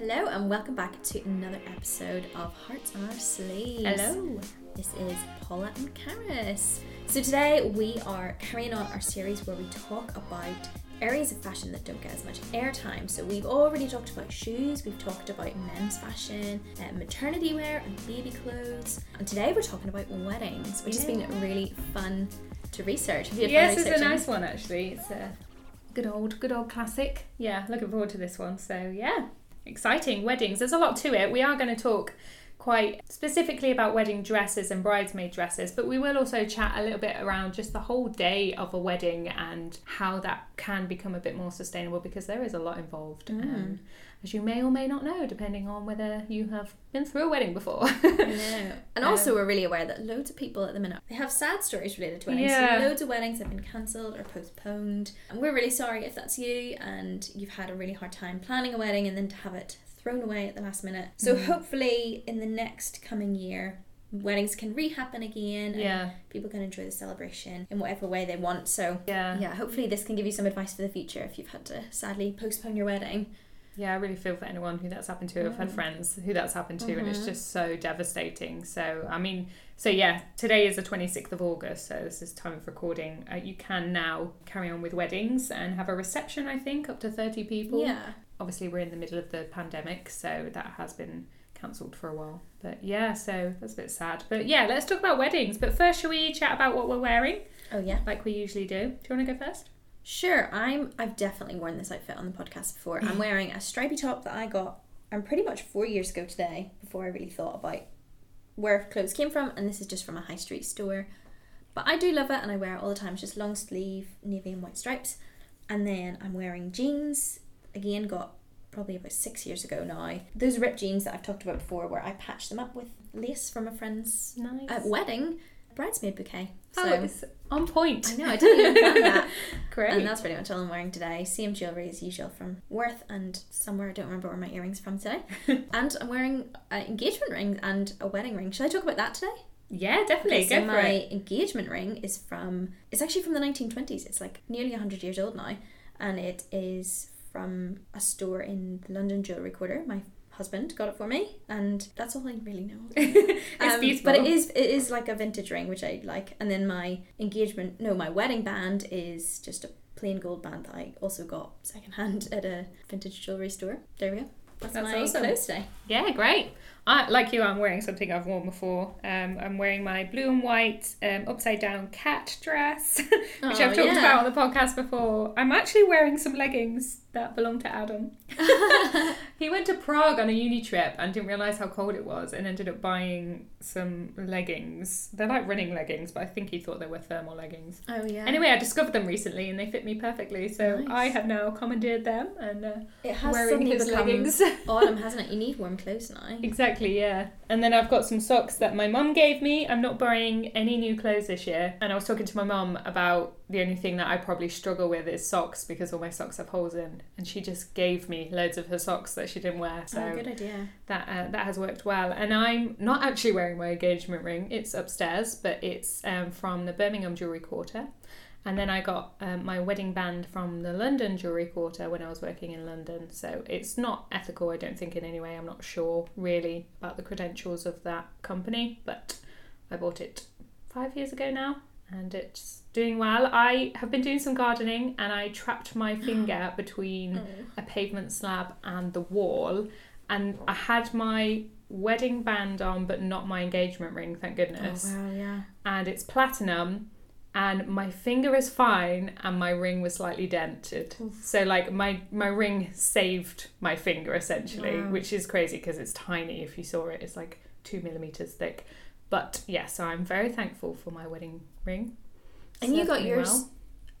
Hello and welcome back to another episode of Hearts on Our Sleeves. Hello. This is Paula and Karis. So today we are carrying on our series where we talk about areas of fashion that don't get as much airtime. So we've already talked about shoes, we've talked about men's fashion, uh, maternity wear, and baby clothes. And today we're talking about weddings, which has been really fun to research. Have you had fun Yes, it's a nice one actually. It's a good old, good old classic. Yeah, looking forward to this one. So yeah, exciting weddings. There's a lot to it. We are going to talk quite specifically about wedding dresses and bridesmaid dresses, but we will also chat a little bit around just the whole day of a wedding and how that can become a bit more sustainable because there is a lot involved. Mm. Um, as you may or may not know, depending on whether you have been through a wedding before. And also, Um, we're really aware that loads of people at the minute they have sad stories related to weddings. Yeah. So loads of weddings have been cancelled or postponed, and we're really sorry if that's you and you've had a really hard time planning a wedding and then to have it thrown away at the last minute. So Mm. hopefully, in the next coming year. Weddings can rehappen again, and yeah, people can enjoy the celebration in whatever way they want. So, yeah, yeah, hopefully, this can give you some advice for the future if you've had to sadly postpone your wedding. Yeah, I really feel for anyone who that's happened to. I've had friends who that's happened to, and it's Mhm. just so devastating. So, I mean, so yeah, today is the 26th of August, so this is time of recording. Uh, you can now carry on with weddings and have a reception, I think, up to 30 people. Yeah. Obviously, we're in the middle of the pandemic, so that has been cancelled for a while. But yeah, so that's a bit sad. But yeah, let's talk about weddings. But first, shall we chat about what we're wearing, Oh, yeah. like we usually do? Do you want to go first? Sure, I'm. I've definitely worn this outfit on the podcast before. I'm wearing a stripy top that I got. I'm pretty much four years ago today. Before I really thought about where clothes came from, and this is just from a high street store. But I do love it, and I wear it all the time. It's just long sleeve, navy and white stripes. And then I'm wearing jeans. Again, got probably about six years ago now. Those ripped jeans that I've talked about before, where I patched them up with lace from a friend's Nice. uh, wedding bridesmaid bouquet. Oh, so oh, it's on point. I know I didn't even plan that. Great. And that's pretty much all I'm wearing today. Same jewellery as usual from Worth and somewhere I don't remember where my earrings are from today. and I'm wearing an engagement ring and a wedding ring. Should I talk about that today? Yeah, definitely. Okay, so Go for my it. engagement ring is from it's actually from the 1920s. It's like nearly 100 years old now and it is from a store in the London Jewellery Quarter. My husband got it for me and that's all I really know. it's Um, beautiful. But it is it is like a vintage ring, which I like. And then my engagement, no, my wedding band is just a plain gold band that I also got secondhand at a vintage jewelry store. There we go. That's, That's my awesome. clothes today. Yeah, great. I, like you, I'm wearing something I've worn before. Um, I'm wearing my blue and white um, upside down cat dress, which Oh, I've talked yeah. about on the podcast before. I'm actually wearing some leggings that belong to Adam. he went to Prague on a uni trip and didn't realise how cold it was and ended up buying some leggings. They're like running leggings, but I think he thought they were thermal leggings. Oh yeah. Anyway, I discovered them recently and they fit me perfectly, so Nice. I have now commandeered them and uh, it has wearing his leggings. autumn, hasn't it? You need warm clothes now. Exactly, yeah. And then I've got some socks that my mum gave me. I'm not buying any new clothes this year. And I was talking to my mum about the only thing that I probably struggle with is socks because all my socks have holes in. And she just gave me loads of her socks that she didn't wear. So oh, good idea. that uh, that has worked well. And I'm not actually wearing my engagement ring. It's upstairs, but it's um, from the Birmingham Jewellery Quarter. And then I got um, my wedding band from the London Jewellery Quarter when I was working in London. So it's not ethical, I don't think, in any way. I'm not sure really about the credentials of that company, but I bought it five years ago now and it's doing well. I have been doing some gardening and I trapped my finger between Oh. a pavement slab and the wall and I had my wedding band on but not my engagement ring thank goodness. Oh, wow, yeah. and it's platinum and my finger is fine and my ring was slightly dented so like my my ring saved my finger essentially Wow. which is crazy because it's tiny if you saw it it's like two millimeters thick but yeah so i'm very thankful for my wedding ring And So you got yours. well.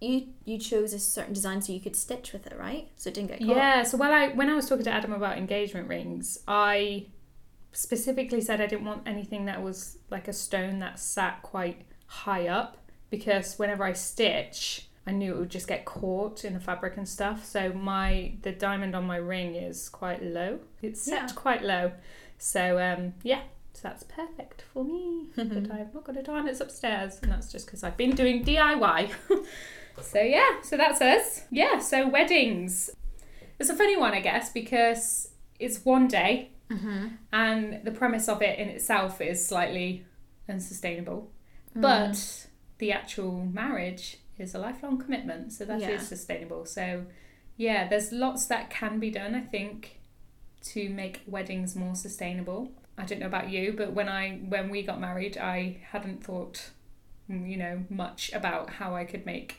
You you chose a certain design so you could stitch with it, right? So it didn't get caught. Yeah, so when I when I was talking to Adam about engagement rings, I specifically said I didn't want anything that was like a stone that sat quite high up because whenever I stitch, I knew it would just get caught in the fabric and stuff. So my the diamond on my ring is quite low. It's set Yeah. quite low. So um yeah, so that's perfect for me. but I've not got it on, it's upstairs, and that's just because I've been doing DIY. so yeah, so that's us. Yeah, so weddings. It's a funny one, I guess, because it's one day, Mm-hmm. and the premise of it in itself is slightly unsustainable. Mm. But the actual marriage is a lifelong commitment, so that is Yeah. sustainable. So, yeah, there's lots that can be done, I think, to make weddings more sustainable. I don't know about you, but when I when we got married, I hadn't thought, mm, you know, much about how I could make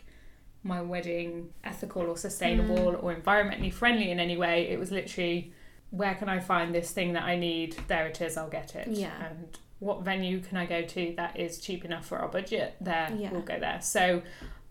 my wedding ethical or sustainable Mm. or environmentally friendly in any way. It was literally, where can I find this thing that I need? There it is. I'll get it. Yeah. And what venue can I go to that is cheap enough for our budget? There, Yeah. we'll go there. So,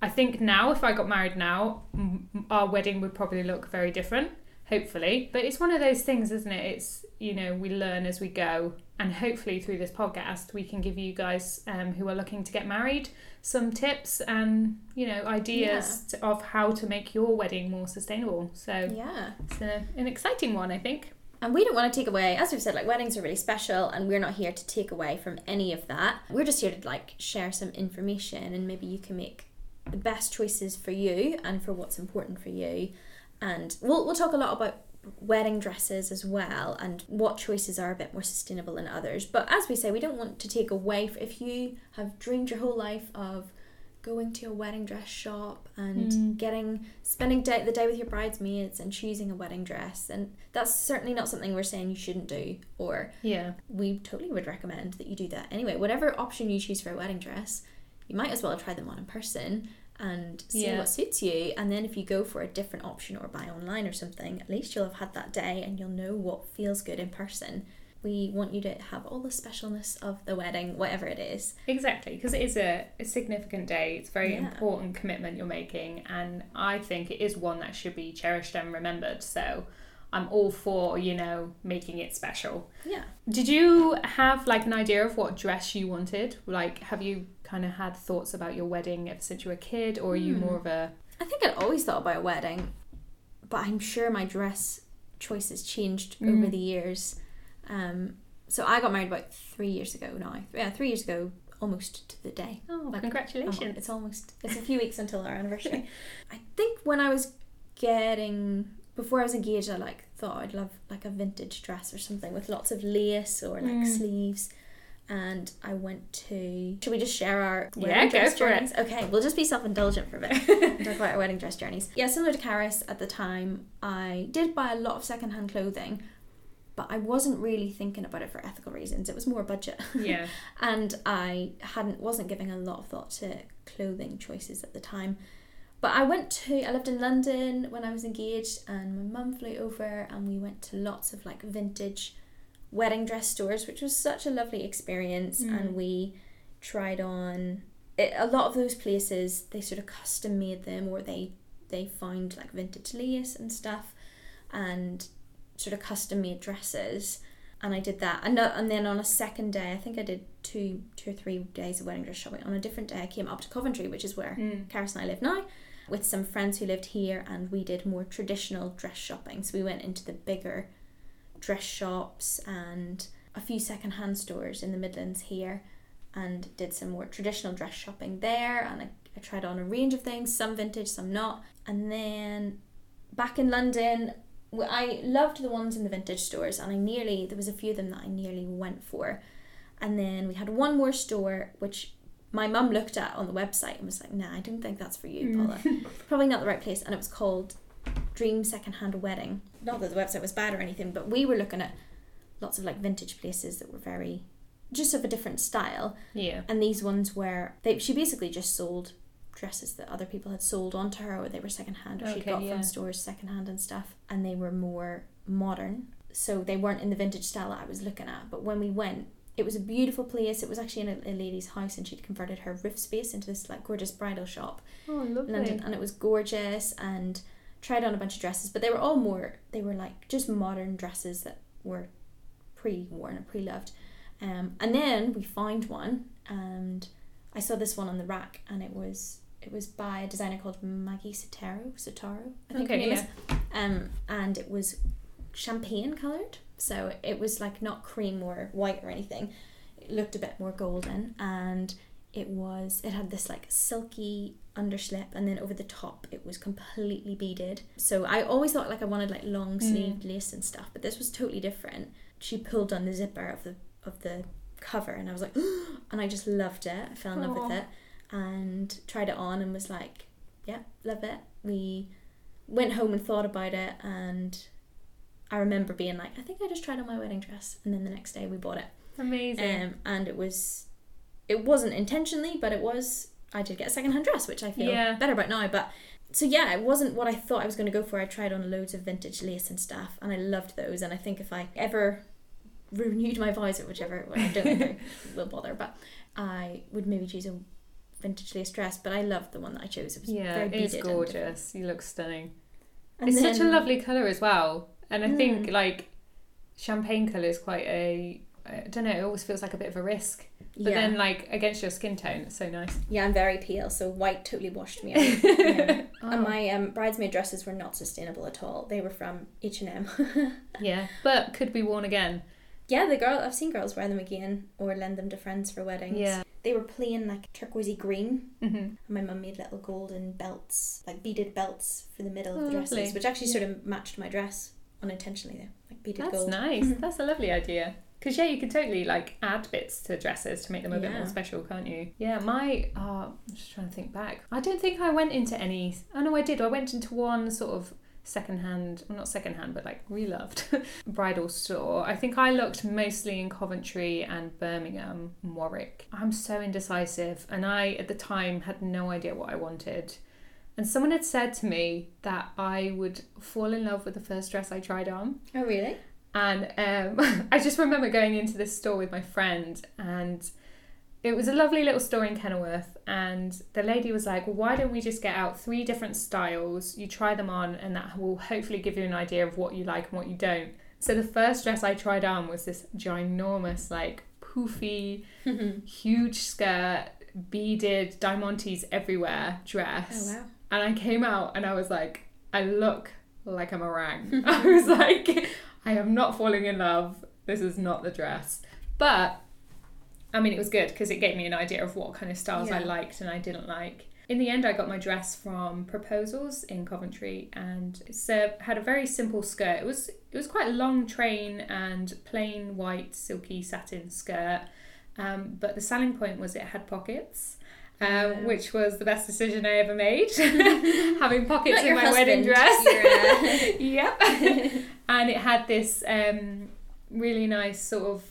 I think now, if I got married now, m- our wedding would probably look very different. Hopefully, but it's one of those things, isn't it? It's you know we learn as we go, and hopefully through this podcast we can give you guys um, who are looking to get married some tips and you know ideas to, of how to make your wedding more sustainable. So Yeah. it's a, an exciting one, I think. And we don't want to take away, as we've said, like weddings are really special, and we're not here to take away from any of that. We're just here to like share some information, and maybe you can make the best choices for you and for what's important for you. And we'll we'll talk a lot about wedding dresses as well, and what choices are a bit more sustainable than others. But as we say, we don't want to take away if you have dreamed your whole life of going to a wedding dress shop and Mm. getting spending day, the day with your bridesmaids and choosing a wedding dress. And that's certainly not something we're saying you shouldn't do or Yeah, we totally would recommend that you do that. Anyway whatever option you choose for a wedding dress you might as well try them on in person and see Yeah. what suits you. And then if you go for a different option or buy online or something at least you'll have had that day and you'll know what feels good in person we want you to have all the specialness of the wedding whatever it is exactly. Because it is a, a significant day. It's a very Yeah. important commitment you're making, and I think it is one that should be cherished and remembered. So. I'm all for, you know, making it special. yeah Did you have like an idea of what dress you wanted? Like, have you kind of had thoughts about your wedding ever since you were a kid, or are you Hmm. more of a I think I'd always thought about a wedding, but I'm sure my dress choices changed over Mm. the years. Um, so I got married about three years ago now. Yeah, three years ago, almost to the day. oh, Like, congratulations? Um, it's almost it's a few weeks until our anniversary. I think when I was getting before I was engaged, I like thought I'd love like a vintage dress or something with lots of lace or like Mm. sleeves. And I went to. Should we just share our Yeah, dress for it. journeys? Okay, we'll just be self-indulgent for a bit and talk about our wedding dress journeys. Yeah, similar to Caris at the time, I did buy a lot of secondhand clothing, but I wasn't really thinking about it for ethical reasons. It was more budget yeah. and I hadn't wasn't giving a lot of thought to clothing choices at the time. But I went to I lived in London when I was engaged and my mum flew over and we went to lots of like vintage wedding dress stores which was such a lovely experience Mm. and we tried on it, a lot of those places they sort of custom made them or they they found like vintage lace and stuff and sort of custom made dresses and I did that. And, no- and then on a second day I think I did two two or three days of wedding dress shopping. On a different day I came up to Coventry which is where Mm. Caris and I live now with some friends who lived here and we did more traditional dress shopping. So we went into the bigger dress shops and a few second-hand stores in the Midlands here and did some more traditional dress shopping there and I, I tried on a range of things some vintage some not. And then back in London I loved the ones in the vintage stores and I nearly there was a few of them that I nearly went for. And then we had one more store which my mum looked at on the website and was like nah I don't think that's for you mm. Paula. Probably not the right place. And it was called Dream Secondhand Wedding. Not that the website was bad or anything but we were looking at lots of like vintage places that were very just of a different style. Yeah. and these ones were they she basically just sold dresses that other people had sold onto her or they were secondhand or she Okay, got yeah. from stores secondhand and stuff and they were more modern. So they weren't in the vintage style that I was looking at. But when we went it was a beautiful place. It was actually in a, a lady's house and she'd converted her roof space into this like gorgeous bridal shop. Oh, lovely. London and it was gorgeous and tried on a bunch of dresses but they were all more they were like just modern dresses that were pre-worn and pre-loved. Um, and then we found one and I saw this one on the rack and it was it was by a designer called Maggie Sottero Sottero I think her Okay, name yeah. is um, and it was champagne coloured so it was like not cream or white or anything. It looked a bit more golden and it was it had this like silky underslip and then over the top it was completely beaded. So i always thought like i wanted like long sleeved lace and stuff but this was totally different. She pulled on the zipper of the of the cover and i was like and i just loved it. I fell in love with it and tried it on and was like yeah love it. We went home and thought about it and i remember being like i think i just tried on my wedding dress and then the next day we bought it. Amazing. um, and it was it wasn't intentionally but it was i did get a second-hand dress which i feel Yeah. better about now but so yeah it wasn't what i thought i was going to go for. I tried on loads of vintage lace and stuff and i loved those and i think if i ever renewed my vows or whichever well, i don't think i will bother but i would maybe choose a vintage lace dress but i love the one that i chose it was yeah, very it is gorgeous. You look stunning. and it's such a lovely colour as well. And I think Mm. like champagne colour is quite a I don't know, it always feels like a bit of a risk. But yeah. then like against your skin tone, it's so nice. yeah i'm very pale so white totally washed me out yeah. Oh. And my um, bridesmaid dresses were not sustainable at all. They were from H and M. Yeah. But could be worn again. Yeah, the girl I've seen girls wear them again or lend them to friends for weddings. Yeah. They were plain like turquoisey green. hmm And my mum made little golden belts, like beaded belts for the middle of Oh, the dresses, lovely. which actually sort of matched my dress unintentionally though, like beaded That's gold. That's nice. Mhm. That's a lovely idea. Because yeah, you could totally like add bits to dresses to make them a bit more special, can't you? Yeah, my uh, I'm just trying to think back. I don't think I went into any. Oh no, I did. I went into one sort of secondhand, well, not secondhand, but like reloved bridal store. I think I looked mostly in Coventry and Birmingham, Warwick. I'm so indecisive, and I at the time had no idea what I wanted. And someone had said to me that I would fall in love with the first dress I tried on. Oh really? And um, I just remember going into this store with my friend, and it was a lovely little store in Kenilworth. And the lady was like, well, Why don't we just get out three different styles? You try them on, and that will hopefully give you an idea of what you like and what you don't. So the first dress I tried on was this ginormous, like poofy, huge skirt, beaded, diamantes everywhere dress. Oh wow. And I came out and I was like, I look like a meringue. I was like, I am not falling in love. This is not the dress. But I mean, it was good because it gave me an idea of what kind of styles I liked and I didn't like. In the end, I got my dress from Proposals in Coventry, and it had a very simple skirt. It was it was quite a long train and plain white silky satin skirt, um, but the selling point was it had pockets. Um, Yeah. which was the best decision I ever made, having pockets in my wedding dress. yep. and it had this um, really nice sort of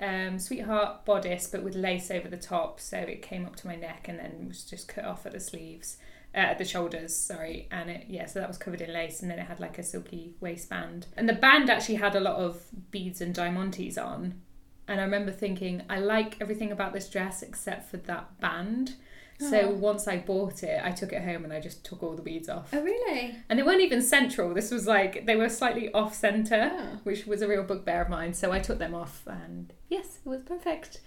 um, sweetheart bodice, but with lace over the top, so it came up to my neck and then was just cut off at the sleeves, uh, at the shoulders. Sorry, and it yeah, so that was covered in lace, and then it had like a silky waistband, and the band actually had a lot of beads and diamantes on. And I remember thinking, I like everything about this dress except for that band. So Oh. once I bought it, I took it home and I just took all the beads off. Oh really? And they weren't even central. This was like they were slightly off center, Oh. which was a real bugbear of mine. So I took them off, and yes, it was perfect.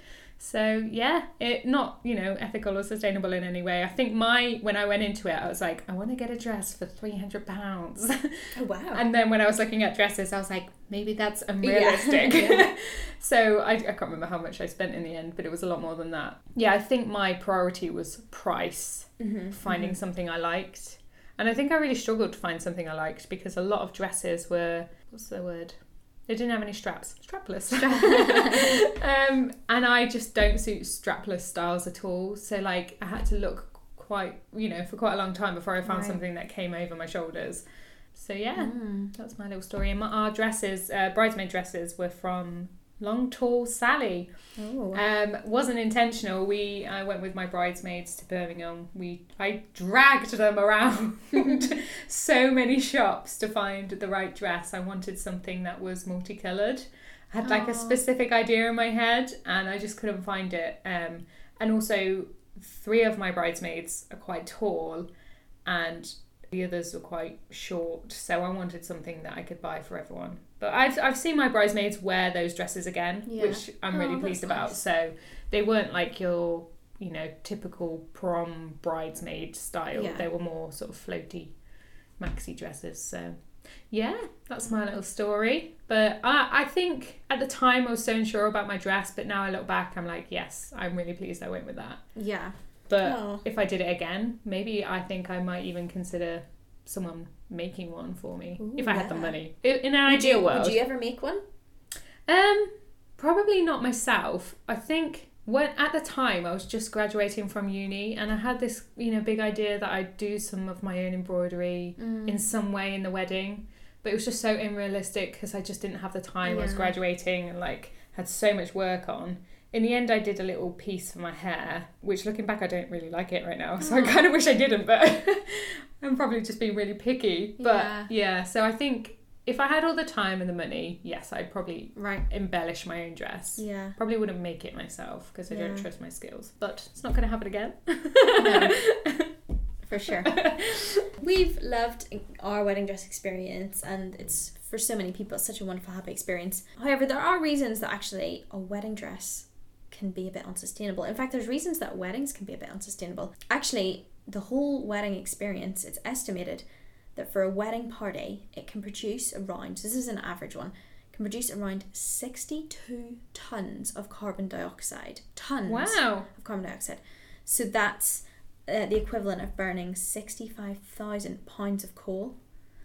So yeah, it not you know ethical or sustainable in any way. I think my when I went into it, I was like, I want to get a dress for three hundred pounds. Oh wow. and then when I was looking at dresses, I was like, maybe that's unrealistic. Yeah. so I, I can't remember how much I spent in the end, but it was a lot more than that. Yeah, I think my priority was price Mhm, finding something I liked. And I think I really struggled to find something I liked because a lot of dresses were what's the word? They didn't have any straps. Strapless. um, and I just don't suit strapless styles at all. So like I had to look quite you know, for quite a long time before I found Right. something that came over my shoulders. So yeah, Mm. that's my little story. And my, our dresses, uh, bridesmaid dresses, were from Long Tall Sally. Oh. Um, wasn't intentional. We I went with my bridesmaids to Birmingham. We I dragged them around so many shops to find the right dress. I wanted something that was multicolored. I had like Aw. a specific idea in my head, and I just couldn't find it. Um, and also, three of my bridesmaids are quite tall, and the others were quite short. So I wanted something that I could buy for everyone. But I've I've seen my bridesmaids wear those dresses again, Yeah. which I'm really Oh, pleased that's about. nice. So they weren't like your you know typical prom bridesmaid style. Yeah. They were more sort of floaty maxi dresses. So yeah, that's my little story. But I, I think at the time I was so unsure about my dress, but now I look back, I'm like, yes, I'm really pleased I went with that. Yeah. But Oh. if I did it again, maybe I think I might even consider someone making one for me Ooh, if I had the money. In an Would ideal you, world, Would you ever make one? um, probably not myself. I think when at the time I was just graduating from uni, and I had this you know big idea that I'd do some of my own embroidery Mm. in some way in the wedding, but it was just so unrealistic because I just didn't have the time. I was graduating and like had so much work on. In the end, I did a little piece for my hair, which looking back, I don't really like it right now. So I Oh. kind of wish I didn't, but I'm probably just being really picky. But Yeah. yeah, so I think if I had all the time and the money, yes, I'd probably Right. embellish my own dress. Yeah. Probably wouldn't make it myself because I don't trust my skills. But it's not going to happen again. For sure. We've loved our wedding dress experience, and it's for so many people it's such a wonderful, happy experience. However, there are reasons that actually a wedding dress can be a bit unsustainable. In fact, there's reasons that weddings can be a bit unsustainable. Actually, the whole wedding experience, it's estimated that for a wedding party, it can produce around, this is an average one, can produce around 62 tons of carbon dioxide. Tons wow. of carbon dioxide. So that's uh, the equivalent of burning 65,000 pounds of coal.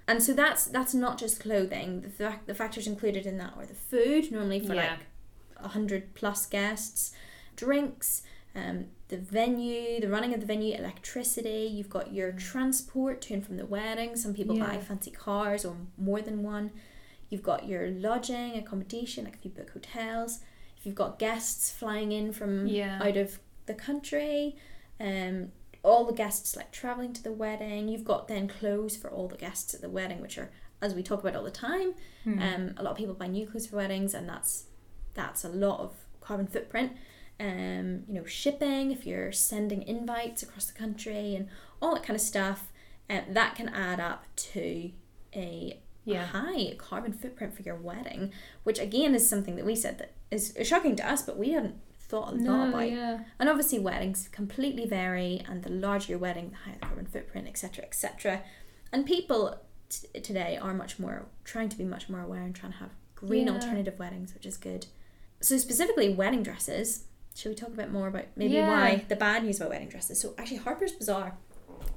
And so that's that's not just clothing. The, the factors included in that are the food, normally for Yeah. like 100 plus guests, drinks, um, the venue, the running of the venue, electricity. You've got your transport to and from the wedding. Some people buy fancy cars or more than one. You've got your lodging, accommodation, like if you book hotels. If you've got guests flying in from Yeah. out of the country, um, all the guests like traveling to the wedding. You've got then clothes for all the guests at the wedding, which are as we talk about all the time. Hmm. Um, a lot of people buy new clothes for weddings, and that's that's a lot of carbon footprint. Um, you know, shipping if you're sending invites across the country and all that kind of stuff. Uh, that can add up to a Yeah. high carbon footprint for your wedding, which again is something that we said that is shocking to us, but we hadn't thought a lot No, about. yeah. And obviously, weddings completely vary, and the larger your wedding, the higher the carbon footprint, etc., etc. And people t- today are much more trying to be much more aware and trying to have green Yeah. alternative weddings, which is good. So specifically, wedding dresses. Should we talk a bit more about maybe Yeah. why the bad news about wedding dresses? So actually, Harper's Bazaar,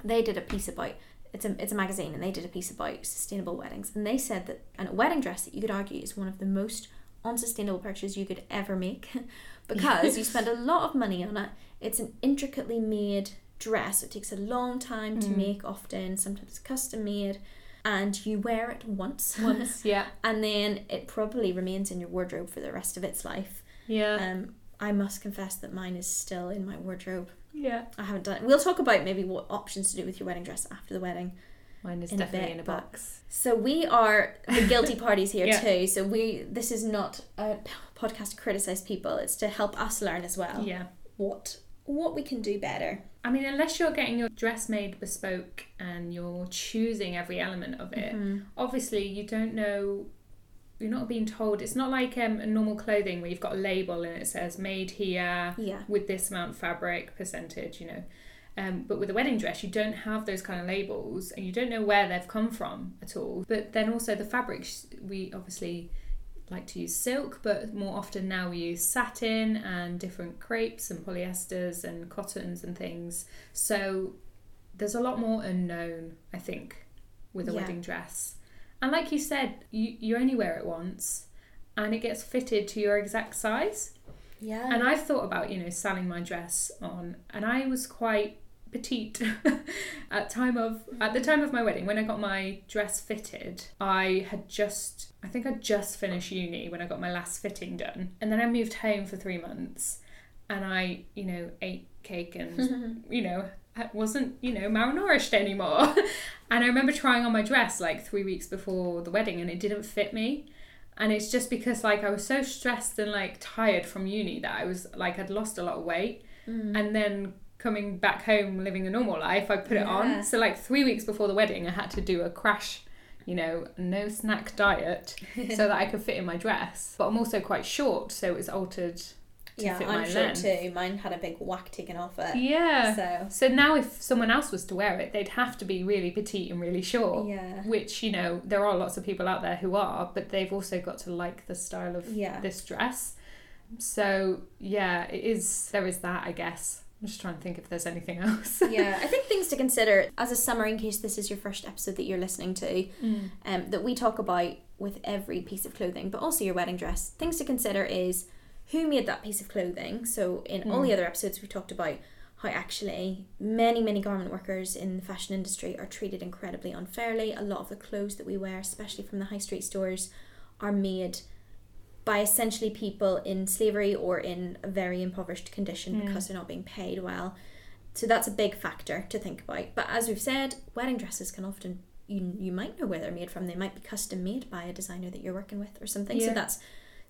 they did a piece about it's a it's a magazine, and they did a piece about sustainable weddings, and they said that and a wedding dress that you could argue is one of the most unsustainable purchases you could ever make because you spend a lot of money on it. It's an intricately made dress. It takes a long time to Mm. make, often, sometimes custom made, and you wear it once. Once, yeah. and then it probably remains in your wardrobe for the rest of its life. Yeah. Um, I must confess that mine is still in my wardrobe. yeah. I haven't done it. We'll talk about maybe what options to do with your wedding dress after the wedding. Mine is In a definitely bit, in a box. So we are the guilty parties here Yeah. too. So we this is not a podcast to criticize people. It's to help us learn as well Yeah. what what we can do better. I mean, unless you're getting your dress made bespoke and you're choosing every element of it, Mhm. obviously you don't know. You're not being told. It's not like um, a normal clothing where you've got a label and it says made here Yeah. with this amount fabric percentage, you know. Um, but with a wedding dress, you don't have those kind of labels and you don't know where they've come from at all. But then also the fabrics, we obviously like to use silk, but more often now we use satin and different crepes and polyesters and cottons and things. So there's a lot more unknown, I think, with a Yeah. wedding dress. And like you said, you, you only wear it once and it gets fitted to your exact size. Yeah. And I've thought about, you know, selling my dress on, and I was quite petite at time of at the time of my wedding when I got my dress fitted. I had just I think I'd just finished uni when I got my last fitting done, and then I moved home for three months, and I you know ate cake and you know I wasn't you know malnourished anymore. and I remember trying on my dress like three weeks before the wedding, and it didn't fit me. And it's just because like I was so stressed and like tired from uni that I was like I'd lost a lot of weight. Mm. and then coming back home living a normal life I put it on. So like 3 weeks before the wedding I had to do a crash you know no snack diet so that I could fit in my dress. But I'm also quite short so it's altered to yeah, fit I'm my sure length. too. Mine had a big whack taken off it. Yeah. So So now, if someone else was to wear it, they'd have to be really petite and really short. yeah, Which you know there are lots of people out there who are, but they've also got to like the style of yeah, this dress. So yeah, it is. There is that, I guess. I'm just trying to think if there's anything else. yeah. I think things to consider as a summary, in case this is your first episode that you're listening to, Mm. um, that we talk about with every piece of clothing, but also your wedding dress. Things to consider is who made that piece of clothing. So in all Mm. the other episodes, we talked about how actually many many garment workers in the fashion industry are treated incredibly unfairly. A lot of the clothes that we wear, especially from the high street stores, are made by essentially people in slavery or in a very impoverished condition Mm. because they're not being paid well. So that's a big factor to think about. But as we've said, wedding dresses can often you you might know where they're made from. They might be custom made by a designer that you're working with or something. So that's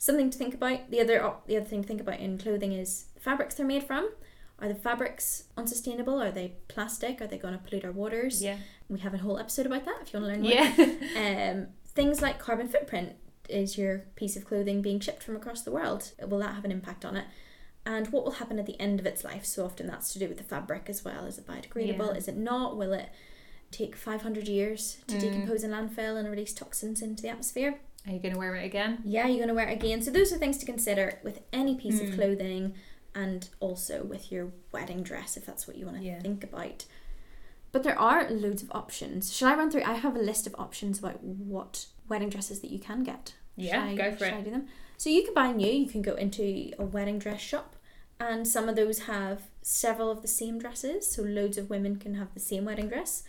something to think about. The other op- the other thing to think about in clothing is the fabrics they're made from. Are the fabrics unsustainable? Are they plastic? Are they going to pollute our waters? Yeah. We have a whole episode about that if you want to learn more. Yeah. Um, things like carbon footprint. Is your piece of clothing being shipped from across the world? Will that have an impact on it? And what will happen at the end of its life? So often that's to do with the fabric as well. Is it biodegradable? Yeah. Is it not? Will it take 500 years to Mm. decompose in landfill and release toxins into the atmosphere? Are you going to wear it again? Yeah, you're going to wear it again. So those are things to consider with any piece Mm. of clothing and also with your wedding dress if that's what you want to Yeah. think about. But there are loads of options. Shall I run through? I have a list of options about what wedding dresses that you can get. Yeah, I- go for shall I it. do them? So you can buy new. You can go into a wedding dress shop, and some of those have several of the same dresses. So loads of women can have the same wedding dress.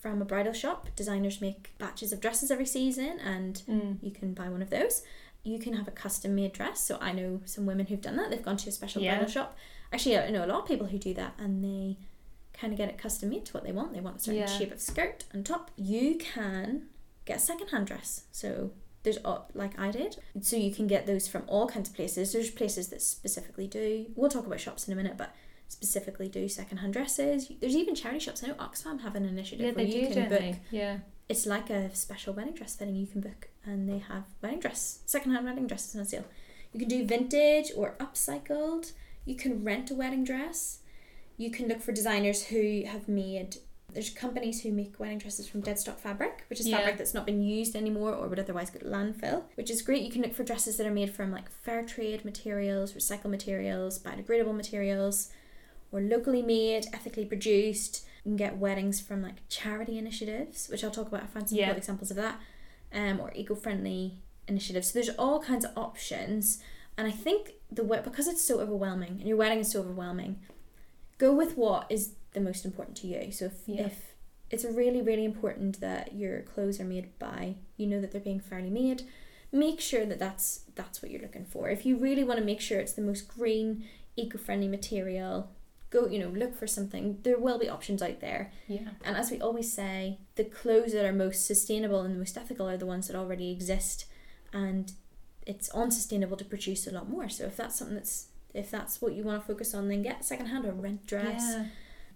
From a bridal shop, designers make batches of dresses every season, and Mm. you can buy one of those. You can have a custom made dress. So I know some women who've done that. They've gone to a special Yeah. bridal shop. Actually, I know a lot of people who do that, and they kind of get it custom made to what they want. They want a certain Yeah. shape of skirt and top. You can get a second hand dress. So there's all- like I did. So you can get those from all kinds of places. There's places that specifically do. We'll talk about shops in a minute, but specifically do second hand dresses. There's even charity shops. I know Oxfam have an initiative Yeah, where you do, can book they? Yeah. it's like a special wedding dress fitting you can book and they have wedding dress secondhand wedding dresses on sale you can do vintage or upcycled you can rent a wedding dress you can look for designers who have made there's companies who make wedding dresses from dead stock fabric which is Yeah. fabric that's not been used anymore or would otherwise go to landfill which is great you can look for dresses that are made from like fair trade materials recycled materials biodegradable materials or locally made ethically produced you can get weddings from like charity initiatives, which I'll talk about. I found some Yeah. good examples of that, um, or eco-friendly initiatives. So there's all kinds of options, and I think the because it's so overwhelming and your wedding is so overwhelming, go with what is the most important to you. So if Yeah. if it's really really important that your clothes are made by you know that they're being fairly made, make sure that that's that's what you're looking for. If you really want to make sure it's the most green, eco-friendly material, go you know look for something. There will be options out there. Yeah. And as we always say, the clothes that are most sustainable and the most ethical are the ones that already exist, and it's unsustainable to produce a lot more. So if that's something that's if that's what you want to focus on, then get secondhand or rent dress. Yeah.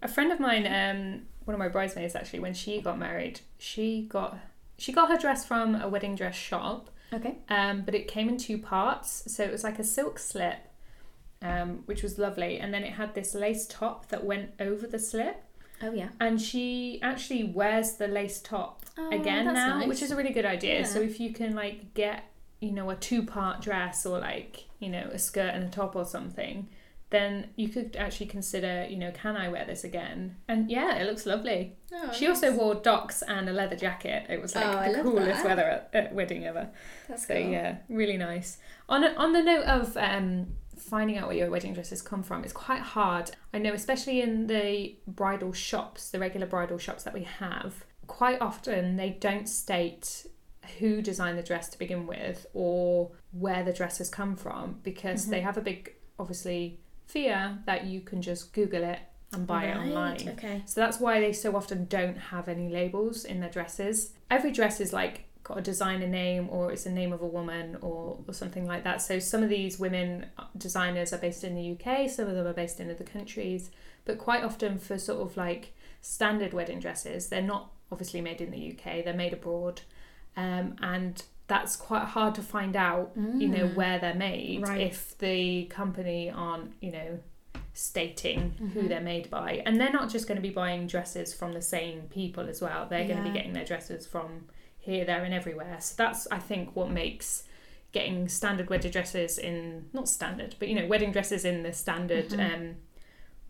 A friend of mine, um, one of my bridesmaids actually, when she got married, she got she got her dress from a wedding dress shop, Okay. um, but it came in two parts. So it was like a silk slip, um, which was lovely, and then it had this lace top that went over the slip. Oh yeah. And she actually wears the lace top Oh, again now, nice. which is a really good idea. Yeah. So if you can like get you know a two part dress or like you know a skirt and a top or something, then you could actually consider you know can I wear this again? And yeah, it looks lovely. Oh, she also wore Docs and a leather jacket. It was like Oh, the coolest that. weather at, at wedding ever. That's So cool. yeah, really nice. On a, on the note of um, finding out where your wedding dresses come from, is quite hard. I know, especially in the bridal shops, the regular bridal shops that we have, quite often they don't state who designed the dress to begin with or where the dress has come from because Mhm. they have a big, obviously, fear that you can just Google it and buy it online. Okay. So that's why they so often don't have any labels in their dresses. Every dress is like got a designer name or it's a name of a woman or, or something like that. So some of these women uh, designers are based in the UK, some of them are based in other countries, but quite often for sort of like standard wedding dresses, they're not obviously made in the UK, they're made abroad. Um, and that's quite hard to find out, you know, Mm. where they're made Right. if the company aren't, you know, stating who Mhm. they're made by. And they're not just going to be buying dresses from the same people as well. They're going to be getting their dresses from here, there, and everywhere. So that's, I think, what makes getting standard wedding dresses in not standard, but you know, wedding dresses in the standard Mhm. um,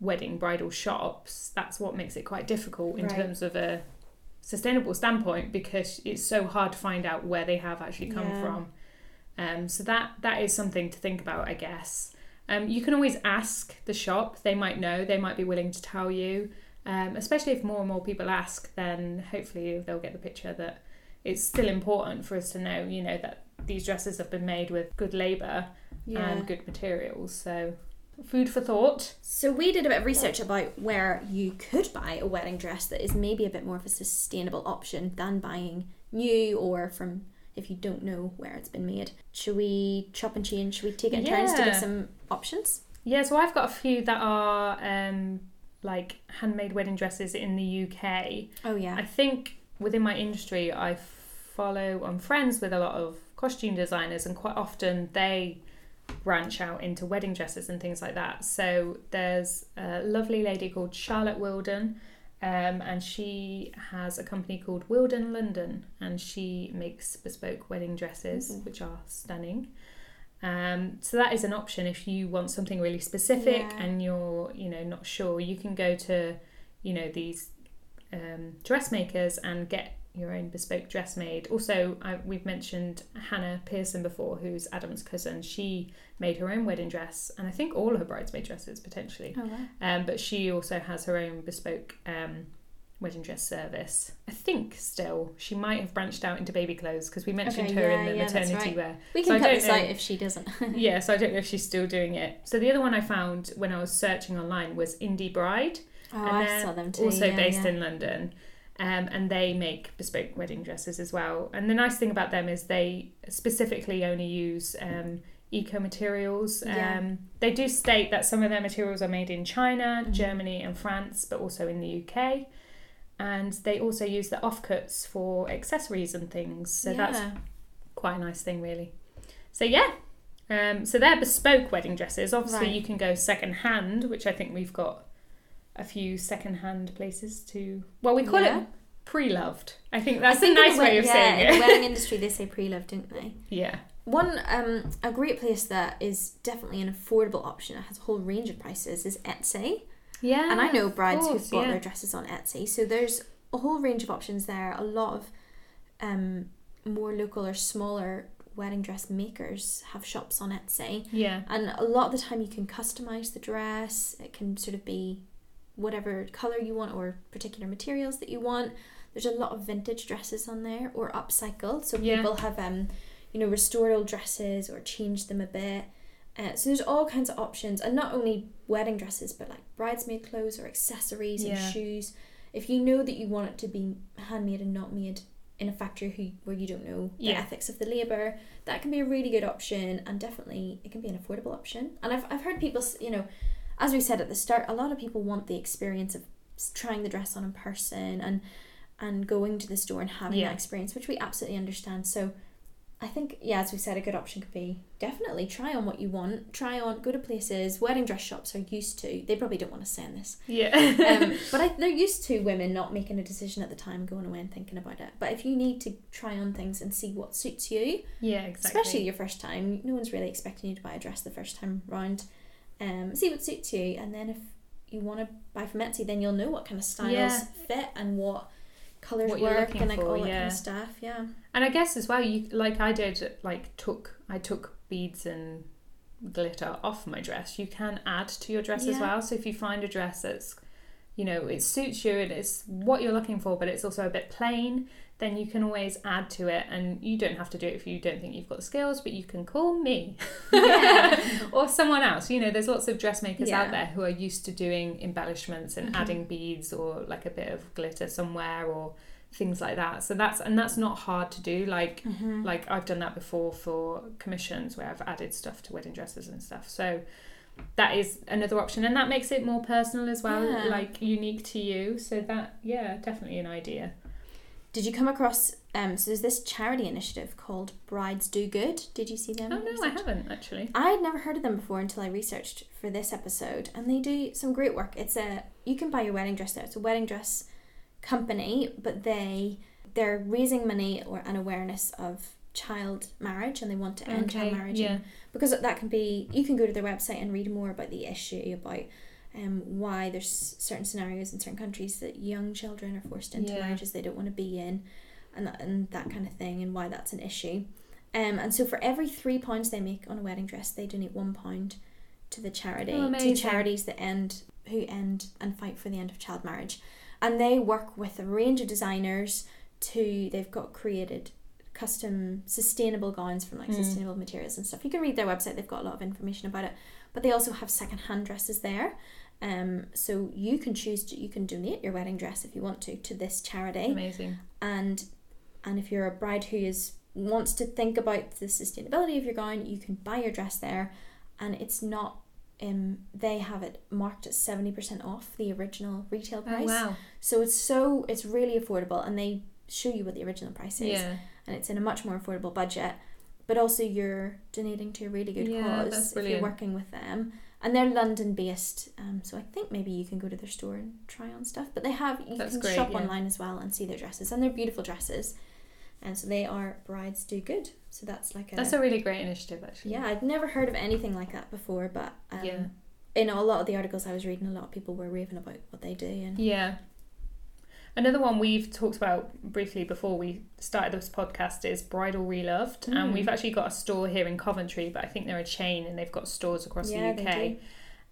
wedding bridal shops. That's what makes it quite difficult in Right. terms of a sustainable standpoint because it's so hard to find out where they have actually come Yeah. from. Um, so that that is something to think about, I guess. Um, you can always ask the shop; they might know, they might be willing to tell you. Um, especially if more and more people ask, then hopefully they'll get the picture that it's still important for us to know, you know, that these dresses have been made with good labour Yeah. and good materials. So, food for thought. So we did a bit of research about where you could buy a wedding dress that is maybe a bit more of a sustainable option than buying new or from if you don't know where it's been made. Should we chop and change? Should we take it in turns to Yeah. give some options? Yeah, so I've got a few that are um, like handmade wedding dresses in the UK. Oh yeah. I think within my industry, I follow, I'm friends with a lot of costume designers, and quite often they branch out into wedding dresses and things like that. So there's a lovely lady called Charlotte Wilden, um, and she has a company called Wilden London, and she makes bespoke wedding dresses, Mhm. which are stunning. Um, so that is an option if you want something really specific Yeah. and you're, you know, not sure. You can go to, you know, these um, dressmakers and get your own bespoke dress made. Also, I, we've mentioned Hannah Pearson before, who's Adam's cousin. She made her own wedding dress, and I think all her bridesmaid dresses potentially. Oh wow. Um, but she also has her own bespoke um, wedding dress service. I think still she might have branched out into baby clothes because we mentioned Okay, her yeah, in the yeah, maternity right. wear. We can I cut this out if she doesn't. yeah, so I don't know if she's still doing it. So the other one I found when I was searching online was Indie Bride, Oh, and I saw them too. also yeah, based in London. Um, and they make bespoke wedding dresses as well. And the nice thing about them is they specifically only use um, eco materials. Um, Yeah. They do state that some of their materials are made in China, Mhm. Germany, and France, but also in the UK. And they also use the offcuts for accessories and things. So that's quite a nice thing, really. So yeah, um, so they're bespoke wedding dresses. Obviously, Right. you can go second hand, which I think we've got a few second hand places to. Well, we call Yeah. it pre-loved. I think that's I think a nice the way of yeah, saying In the it. wedding industry, they say pre-loved, don't they? yeah, One um a great place that is definitely an affordable option. It has a whole range of prices. Is Etsy. yeah. And I know brides who've bought yeah. their dresses on Etsy. So there's a whole range of options there. A lot of um, more local or smaller wedding dress makers have shops on Etsy. Yeah, And a lot of the time you can customize the dress. It can sort of be whatever color you want or particular materials that you want. There's a lot of vintage dresses on there or upcycled. So Yeah. people have um, you know, restored old dresses or changed them a bit. Uh, so there's all kinds of options, and not only wedding dresses, but like bridesmaid clothes or accessories and shoes. If you know that you want it to be handmade and not made in a factory who, where you don't know the Yeah. ethics of the labour, that can be a really good option, and definitely it can be an affordable option. And I've, I've heard people, you know, as we said at the start, a lot of people want the experience of trying the dress on in person and and going to the store and having Yeah. that experience, which we absolutely understand. So I think, yeah, as we said, a good option could be definitely try on what you want. Try on, go to places. Wedding dress shops are used to. They probably don't want to send this, yeah. um, but I, they're used to women not making a decision at the time, going away and thinking about it. But if you need to try on things and see what suits you, yeah, exactly. especially your first time, no one's really expecting you to buy a dress the first time round. Um, see what suits you, and then if you want to buy from Etsy, then you'll know what kind of styles Yeah. fit and what colors What work and like for, all that kind of stuff. Yeah. And I guess as well, you like I did, like took I took beads and glitter off my dress. You can add to your dress as well. So if you find a dress that's, you know, it suits you and it's what you're looking for, but it's also a bit plain, then you can always add to it. And you don't have to do it if you don't think you've got the skills, but you can call me Yeah. or someone else. You know, there's lots of dressmakers Yeah. out there who are used to doing embellishments and Mhm. adding beads or like a bit of glitter somewhere or things like that. So that's and that's not hard to do. Like Mm-hmm. like I've done that before for commissions where I've added stuff to wedding dresses and stuff. So that is another option and that makes it more personal as well, Yeah. like unique to you. So that yeah, definitely an idea. Did you come across? Um, so there's this charity initiative called Brides Do Good. Did you see them? Oh no, I haven't actually. I had never heard of them before until I researched for this episode, and they do some great work. It's a you can buy your wedding dress there. It's a wedding dress company, but they they're raising money or an awareness of child marriage, and they want to end child marriage. yeah. and- because that can be you can go to their website and read more about the issue about. Um, why there's certain scenarios in certain countries that young children are forced into Yeah. marriages they don't want to be in, and that, and that kind of thing, and why that's an issue. Um, and so for every three pounds they make on a wedding dress, they donate one pound to the charity Oh, to charities that end who end and fight for the end of child marriage. And they work with a range of designers to they've got created custom sustainable gowns from like Mm. sustainable materials and stuff. You can read their website, they've got a lot of information about it. But they also have secondhand dresses there. Um, so you can choose to you can donate your wedding dress if you want to to this charity Amazing. and and if you're a bride who is wants to think about the sustainability of your gown you can buy your dress there and it's not um they have it marked at 70% off the original retail Oh price wow. so it's so it's really affordable and they show you what the original price is Yeah. And it's in a much more affordable budget but also you're donating to a really good Yeah, cause if you're working with them and they're london based um, so i think maybe you can go to their store and try on stuff but they have you That's can great, shop yeah. online as well and see their dresses and they're beautiful dresses and so they are brides do good so that's like a That's a really great initiative actually. yeah i'd never heard of anything like that before but um, Yeah. in a lot of the articles i was reading a lot of people were raving about what they do and Yeah. Another one we've talked about briefly before we started this podcast is Bridal Reloved, Mm. and we've actually got a store here in Coventry, but I think they're a chain and they've got stores across Yeah, the they UK. do.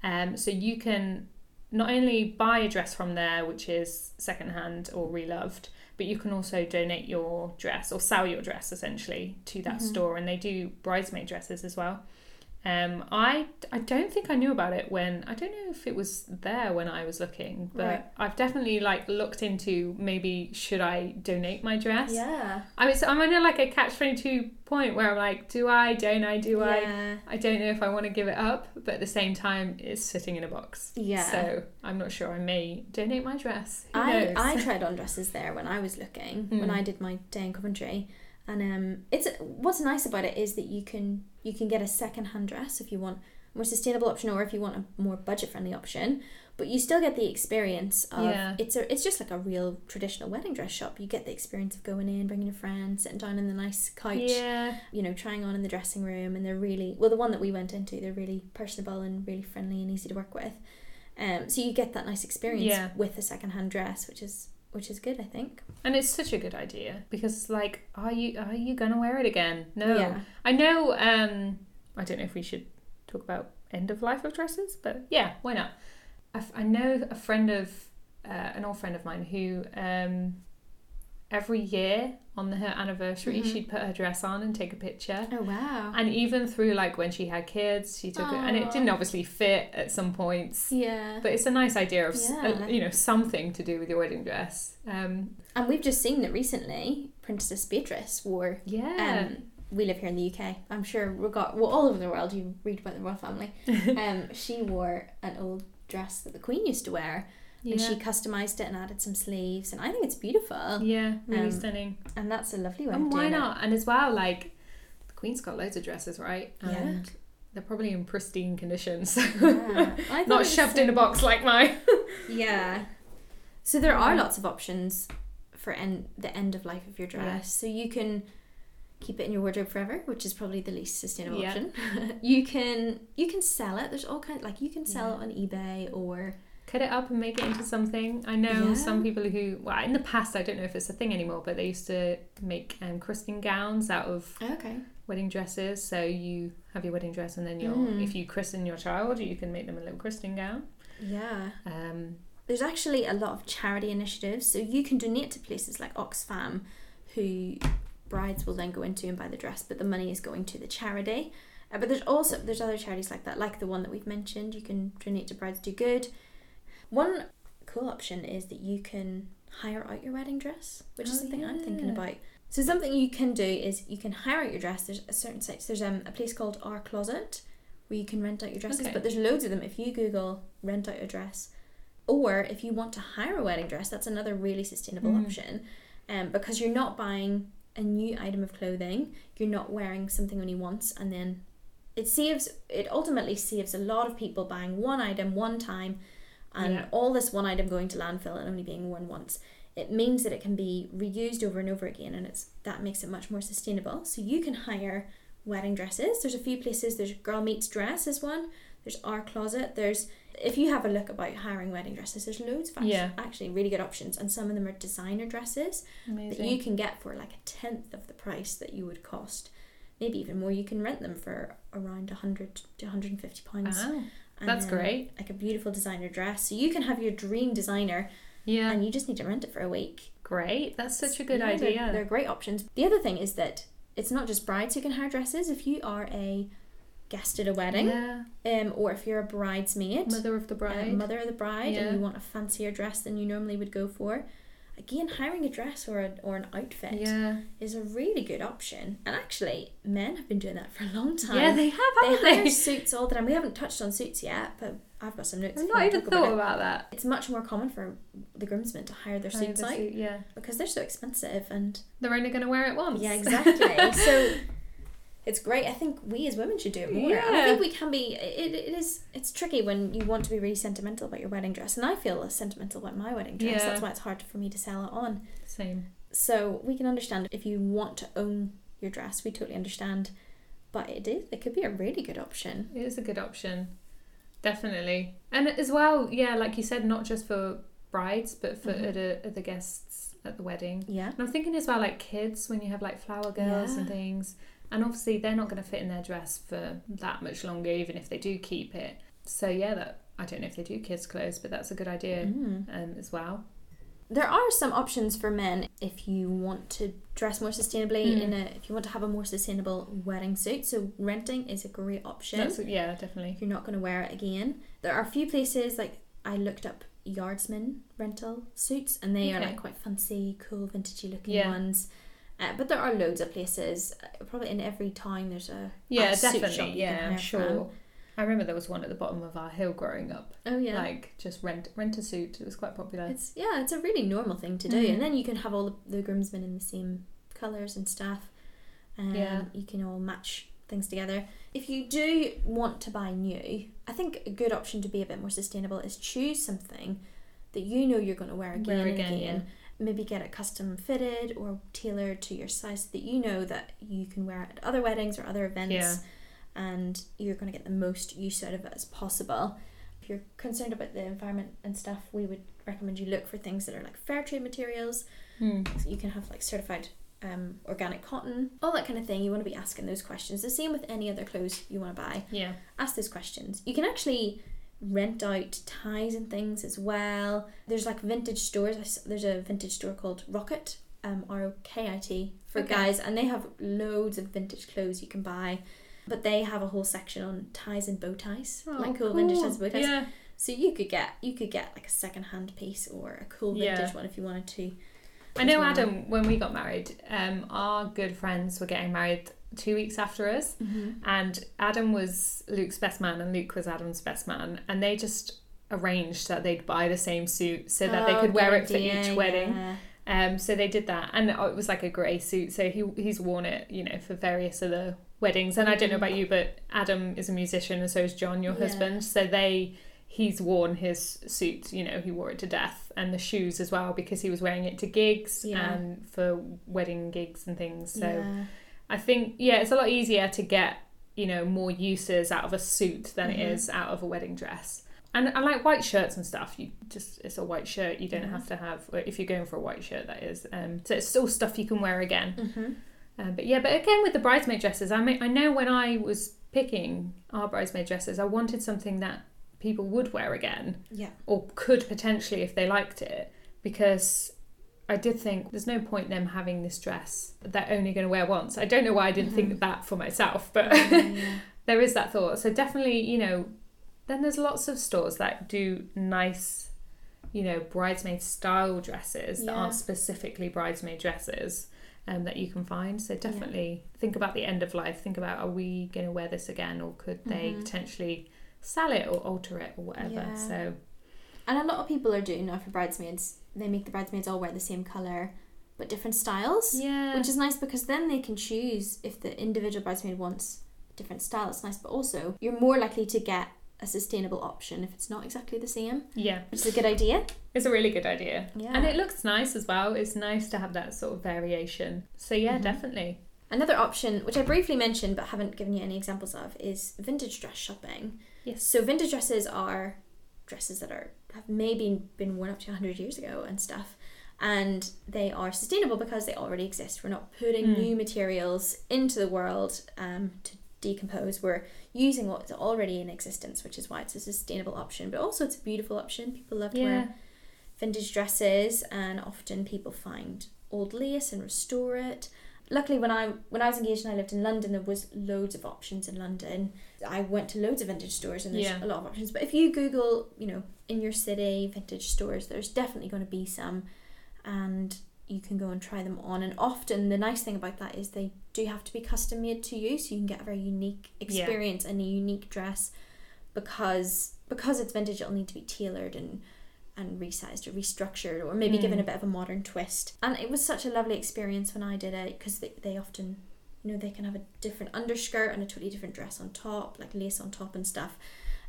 Um, so you can not only buy a dress from there, which is secondhand or reloved, but you can also donate your dress or sell your dress essentially to that Mhm. store, and they do bridesmaid dresses as well. Um, I I don't think I knew about it when I don't know if it was there when I was looking, but Right. I've definitely like looked into maybe should I donate my dress? yeah I mean, so I'm in like a catch twenty two point where I'm like, do I? Don't I? Do I? yeah I don't know if I want to give it up, but at the same time, it's sitting in a box. Yeah. So I'm not sure. I may donate my dress. Who I, knows? I tried on dresses there when I was looking when Mm. I did my day in Coventry, and um, it's what's nice about it is that you can you can get a second hand dress if you want a more sustainable option or if you want a more budget friendly option, but you still get the experience of Yeah. it's a it's just like a real traditional wedding dress shop. You get the experience of going in, bringing your friends, sitting down in the nice couch, yeah. you know, trying on in the dressing room, and they're really well. The one that we went into, they're really personable and really friendly and easy to work with. Um, so you get that nice experience Yeah. with a second hand dress, which is which is good, I think. And it's such a good idea because, like, are you are you gonna wear it again? No. Yeah. I know. Um, I don't know if we should talk about end of life of dresses, but yeah, why not? I, f- I know a friend of uh, an old friend of mine who um, every year on her anniversary Mhm. she'd put her dress on and take a picture. Oh wow. And even through like when she had kids, she took it, and it didn't obviously fit at some points. yeah. But it's a nice idea of uh, Yeah. you know something to do with your wedding dress. Um, And we've just seen that recently. Princess Beatrice wore. yeah, Um, we live here in the UK. I'm sure regard well all over the world. You read about the royal family. um, she wore an old dress that the Queen used to wear, yeah, and she customized it and added some sleeves, and I think it's beautiful. yeah, really um, stunning. And that's a lovely one And why doing it. not? And as well, like the Queen's got loads of dresses, right? Yeah. And they're probably in pristine condition, so Yeah. Not shoved so- in a box like mine. Yeah. So there are lots of options for end, the end of life of your dress. Yeah. So you can keep it in your wardrobe forever, which is probably the least sustainable Yeah. option. you can you can sell it. There's all kinds like you can sell Yeah. it on eBay or Cut it up and make it into something. I know Yeah. some people who, well, in the past, I don't know if it's a thing anymore, but they used to make um, christening gowns out of okay. wedding dresses. So you have your wedding dress, and then you'll, Mm. if you christen your child, you can make them a little christening gown. Yeah. Um, There's actually a lot of charity initiatives. So you can donate to places like Oxfam who brides will then go into and buy the dress, but the money is going to the charity. Uh, but there's also there's other charities like that, like the one that we've mentioned. You can donate to Brides Do Good. One cool option is that you can hire out your wedding dress, which is Oh, something I'm thinking about. So something you can do is you can hire out your dress. There's a certain sites. There's um, a place called Our Closet where you can rent out your dresses, Okay. but there's loads of them. If you Google rent out a dress, or if you want to hire a wedding dress, that's another really sustainable Mm. option. um, because you're not buying a new item of clothing. You're not wearing something only once, and then it saves. It ultimately saves a lot of people buying one item one time, and Yeah. all this one item going to landfill and only being worn once. It means that it can be reused over and over again, and it's that makes it much more sustainable. So you can hire wedding dresses. There's a few places. There's Girl Meets Dress is one. There's Our Closet. There's if you have a look about hiring wedding dresses, there's loads of actually, Yeah. actually really good options, and some of them are designer dresses that you can get for like a tenth of the price that you would cost. Maybe even more. You can rent them for around 100 to 150 pounds. Wow. And that's great. Like a beautiful designer dress. So you can have your dream designer Yeah. and you just need to rent it for a week. Great. That's such a good Yeah, they're- idea. They're, great options. The other thing is that it's not just brides who can hire dresses. If you are a guest at a wedding, Yeah. um, or if you're a bridesmaid, Mother of the uh, bride. mother of the bride, Yeah. and you want a fancier dress than you normally would go for, again, hiring a dress or, a, or an outfit yeah. is a really good option. And actually, men have been doing that for a long time. Yeah, they have, they haven't hire they? suits all the time. We haven't touched on suits yet, but I've got some notes. I've not even talk about thought it. about that. It's much more common for the groomsmen to hire their Hire suits the out suit, yeah. because they're so expensive and They're only going to wear it once. yeah, exactly. so it's great. I think we as women should do it more. And I think we can be. It, it is. It's tricky when you want to be really sentimental about your wedding dress, and I feel less sentimental about my wedding dress. Yeah. That's why it's hard for me to sell it on. Same. So we can understand if you want to own your dress. We totally understand, but it is. It could be a really good option. It is a good option. Definitely. And as well, yeah, like you said, not just for brides, but for Mhm. other, other guests at the wedding. Yeah. And I'm thinking as well, like kids, when you have like flower girls and things. And obviously, they're not going to fit in their dress for that much longer, even if they do keep it. So, yeah, that I don't know if they do kids' clothes, but that's a good idea Mm. um, as well. There are some options for men if you want to dress more sustainably Mm. in a if you want to have a more sustainable wedding suit. So renting is a great option. That's, yeah, definitely. if you're not going to wear it again. There are a few places like I looked up Yardsman rental suits, and they are like quite fancy, cool, vintagey looking Yeah. ones. Uh, but there are loads of places. uh, Probably in every town there's a Yeah, a suit shop definitely. Yeah, I'm sure. from. I remember there was one at the bottom of our hill growing up. Oh yeah. Like just rent rent a suit. It was quite popular. It's yeah, it's a really normal thing to do, Mhm. and then you can have all the, the groomsmen in the same colours and stuff. Um, Yeah. you can all match things together. If you do want to buy new, I think a good option to be a bit more sustainable is choose something that you know you're going to wear again Wear and again, again. Maybe get it custom fitted or tailored to your size so that you know that you can wear it at other weddings or other events Yeah. and you're going to get the most use out of it as possible. If you're concerned about the environment and stuff, we would recommend you look for things that are like fair trade materials. Hmm. So you can have like certified um, organic cotton, all that kind of thing. You want to be asking those questions. The same with any other clothes you want to buy. Yeah. Ask those questions. You can actually rent out ties and things as well. There's like vintage stores. There's a vintage store called Rokit, um, R O K I T for Okay. guys, and they have loads of vintage clothes you can buy. But they have a whole section on ties and bow ties, like cool, vintage ties and bow ties. Oh, Yeah. So you could get you could get like a second hand piece or a cool Yeah. vintage one if you wanted to. I know well. Adam, when we got married, um, our good friends were getting married two weeks after us, and Adam was Luke's best man, and Luke was Adam's best man, and they just arranged that they'd buy the same suit so that they Oh, could wear it for idea, each wedding. yeah. Um, so they did that, and it was like a grey suit. So he he's worn it, you know, for various other weddings. And I don't know about you, but Adam is a musician, and so is John, your Mm-hmm. Yeah. husband. So they he's worn his suit, you know, he wore it to death, and the shoes as well because he was wearing it to gigs Yeah. and for wedding gigs and things. So yeah. I think yeah, it's a lot easier to get you know more uses out of a suit than it Mhm. is out of a wedding dress. And I like white shirts and stuff. You just it's a white shirt. You don't Yeah. have to have if you're going for a white shirt. That is. Um, so it's still stuff you can wear again. Mm-hmm. Um, but yeah, but again with the bridesmaid dresses, I mean, I know when I was picking our bridesmaid dresses, I wanted something that people would wear again Yeah. or could potentially if they liked it because I did think there's no point them having this dress that they're only going to wear once. I don't know why I didn't think that for myself, but Yeah. there is that thought. So definitely, you know, then there's lots of stores that do nice, you know, bridesmaid style dresses that aren't specifically bridesmaid dresses. Um, that you can find. So definitely think about the end of life. Think about are we going to wear this again, or could they Mhm. potentially sell it or alter it or whatever. Yeah. So And a lot of people are doing now for bridesmaids. They make the bridesmaids all wear the same colour but different styles. Yeah. Which is nice because then they can choose if the individual bridesmaid wants different style. It's nice, but also you're more likely to get a sustainable option if it's not exactly the same, yeah. which is a good idea. It's a really good idea. Yeah. And it looks nice as well. It's nice to have that sort of variation. So yeah, Mhm. definitely. Another option, which I briefly mentioned but haven't given you any examples of, is vintage dress shopping. Yes. So vintage dresses are dresses that are have maybe been worn up to 100 years ago and stuff. And they are sustainable because they already exist. We're not putting Mm. new materials into the world um, to decompose. We're using what's already in existence, which is why it's a sustainable option. But also, it's a beautiful option. People love to Yeah. wear vintage dresses, and often people find old lace and restore it. Luckily, when I when I was engaged and I lived in London, there was loads of options in London. I went to loads of vintage stores, and there's Yeah. a lot of options. But if you Google, you know, in your city vintage stores, there's definitely going to be some, and you can go and try them on. And often, the nice thing about that is they do have to be custom made to you, so you can get a very unique experience and a unique dress, because because it's vintage, it'll need to be tailored and and resized or restructured or maybe given Mm. a bit of a modern twist. And it was such a lovely experience when I did it because they, they often, you know, they can have a different underskirt and a totally different dress on top, like lace on top and stuff.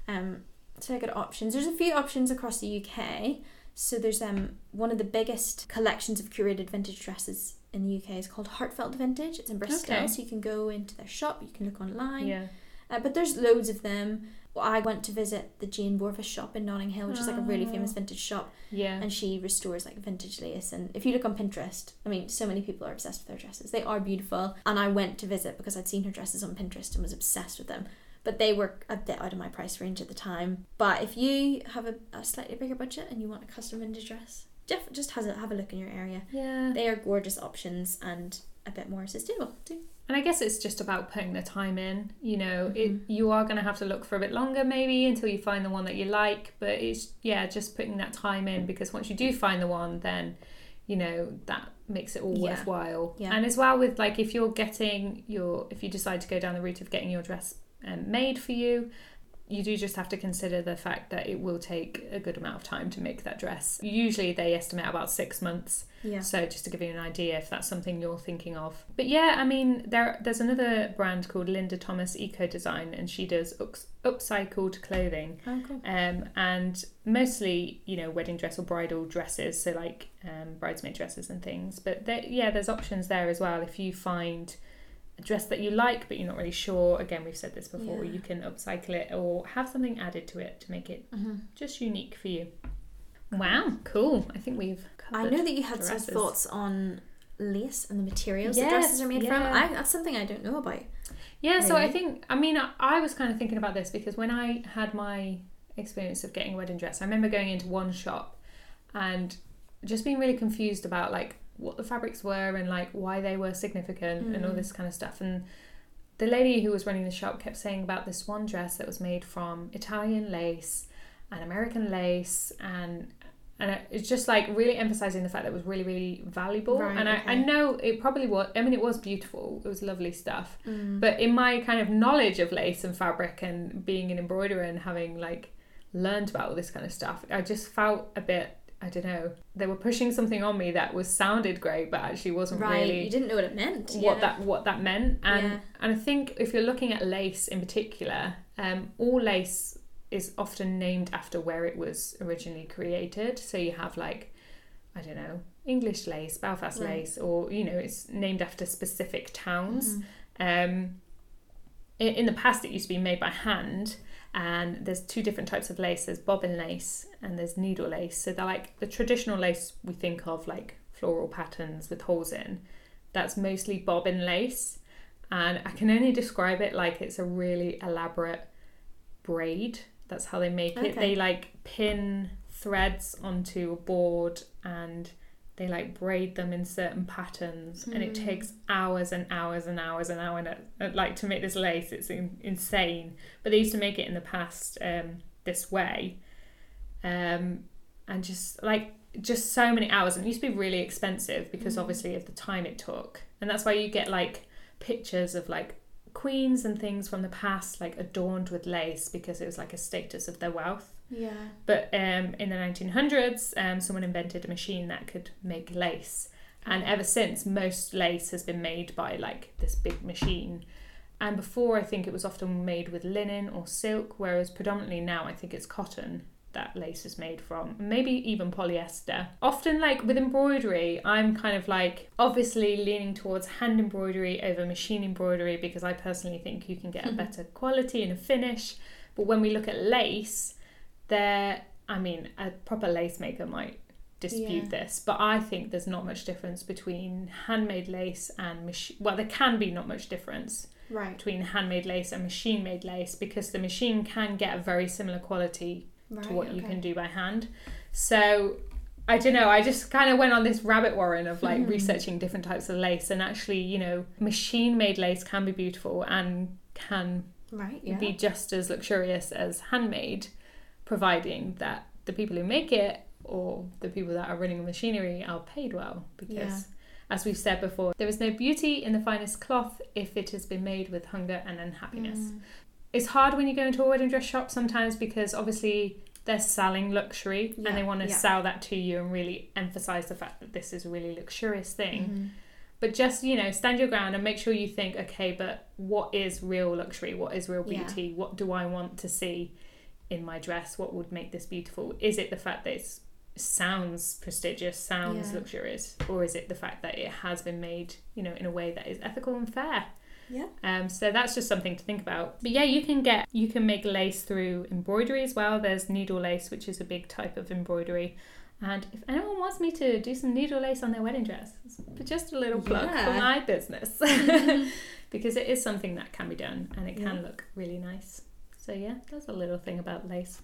Um, so I got options. There's a few options across the UK. So there's um one of the biggest collections of curated vintage dresses in the UK is called Heartfelt Vintage. It's in Bristol, Okay. so you can go into their shop. You can look online. Yeah. Uh, but there's loads of them. Well, I went to visit the Jane Bourvis shop in Notting Hill, which is like a really famous Oh. vintage shop, Yeah. and she restores like vintage lace. And if you look on Pinterest, I mean, so many people are obsessed with her dresses. They are beautiful, and I went to visit because I'd seen her dresses on Pinterest and was obsessed with them. But they were a bit out of my price range at the time. But if you have a, a slightly bigger budget and you want a custom vintage dress, def- just has a, have a look in your area. yeah. They are gorgeous options and a bit more sustainable too. And I guess it's just about putting the time in. You know, it Mhm. you are going to have to look for a bit longer maybe until you find the one that you like. But it's yeah, just putting that time in because once you do find the one, then you know that makes it all Yeah. worthwhile. Yeah. And as well with like if you're getting your if you decide to go down the route of getting your dress um, made for you. You do just have to consider the fact that it will take a good amount of time to make that dress. Usually, they estimate about six months. Yeah. So just to give you an idea if that's something you're thinking of. But yeah, I mean there there's another brand called Linda Thomas Eco Design and she does ups- upcycled clothing. Oh, cool. Um, and mostly, you know, wedding dress or bridal dresses, so like um, bridesmaid dresses and things. But there, yeah, there's options there as well. If you find dress that you like but you're not really sure, again, we've said this before, Yeah. you can upcycle it or have something added to it to make it hmm just unique for you. Wow, cool. I think we've I know that you had dresses. some thoughts on lace and the materials the dresses are made from. I, that's something I don't know about. Yeah, so I think I mean I, I was kind of thinking about this because when I had my experience of getting a wedding dress, I remember going into one shop and just being really confused about like what the fabrics were and like why they were significant and all Mm. this kind of stuff. And the lady who was running the shop kept saying about this one dress that was made from Italian lace and American lace and and it's just like really emphasizing the fact that it was really really valuable Right, and I, I know it probably was i mean it was beautiful it was lovely stuff Mm. but in my kind of knowledge of lace and fabric and being an embroiderer and having like learned about all this kind of stuff, I just felt a bit I don't know. They were pushing something on me that was sounded great but actually wasn't right, really you didn't know what it meant. what yeah. that what that meant. And Yeah. and I think if you're looking at lace in particular, um, all lace is often named after where it was originally created. So you have like I don't know, English lace, Belfast lace, or you know, it's named after specific towns. Mhm. Um, in the past, it used to be made by hand, and there's two different types of lace. There's bobbin lace and there's needle lace. So they're like the traditional lace we think of, like floral patterns with holes in. That's mostly bobbin lace, and I can only describe it like it's a really elaborate braid. That's how they make it. They like pin threads onto a board and they like braid them in certain patterns and it Hmm. takes hours and hours and hours and hours and, uh, like to make this lace it's in, insane but they used to make it in the past um, this way um, and just like just so many hours and it used to be really expensive because Mm. obviously of the time it took and that's why you get like pictures of like queens and things from the past like adorned with lace because it was like a status of their wealth Yeah. but um, in the 1900s, um, someone invented a machine that could make lace. And ever since, most lace has been made by like this big machine. And before, I think it was often made with linen or silk, whereas predominantly now, I think it's cotton that lace is made from, maybe even polyester. Often, like with embroidery, I'm kind of like obviously leaning towards hand embroidery over machine embroidery because I personally think you can get a better quality and a finish. But when we look at lace, there, I mean, a proper lace maker might dispute Yeah. this, but I think there's not much difference between handmade lace and machine. Well, there can be not much difference Right. between handmade lace and machine made lace because the machine can get a very similar quality Right. to what you can do by hand. So I don't know, I just kind of went on this rabbit warren of like Mhm. researching different types of lace and actually, you know, machine made lace can be beautiful and can Right. Yeah. be just as luxurious as handmade, providing that the people who make it or the people that are running the machinery are paid well. Because, Yeah. as we've said before, there is no beauty in the finest cloth if it has been made with hunger and unhappiness. Mm. It's hard when you go into a wedding dress shop sometimes because obviously they're selling luxury Yeah, and they want to yeah. sell that to you and really emphasize the fact that this is a really luxurious thing. Mhm. But just, you know, stand your ground and make sure you think, okay, but what is real luxury? What is real beauty? What do I want to see in my dress? What would make this beautiful? Is it the fact that it sounds prestigious, sounds Yeah. luxurious? Or is it the fact that it has been made, you know, in a way that is ethical and fair? Yeah. Um, so that's just something to think about. But yeah, you can get you can make lace through embroidery as well. There's needle lace, which is a big type of embroidery. And if anyone wants me to do some needle lace on their wedding dress, just a little plug for my business. because it is something that can be done and it can Yeah. look really nice. So yeah, that's a little thing about lace.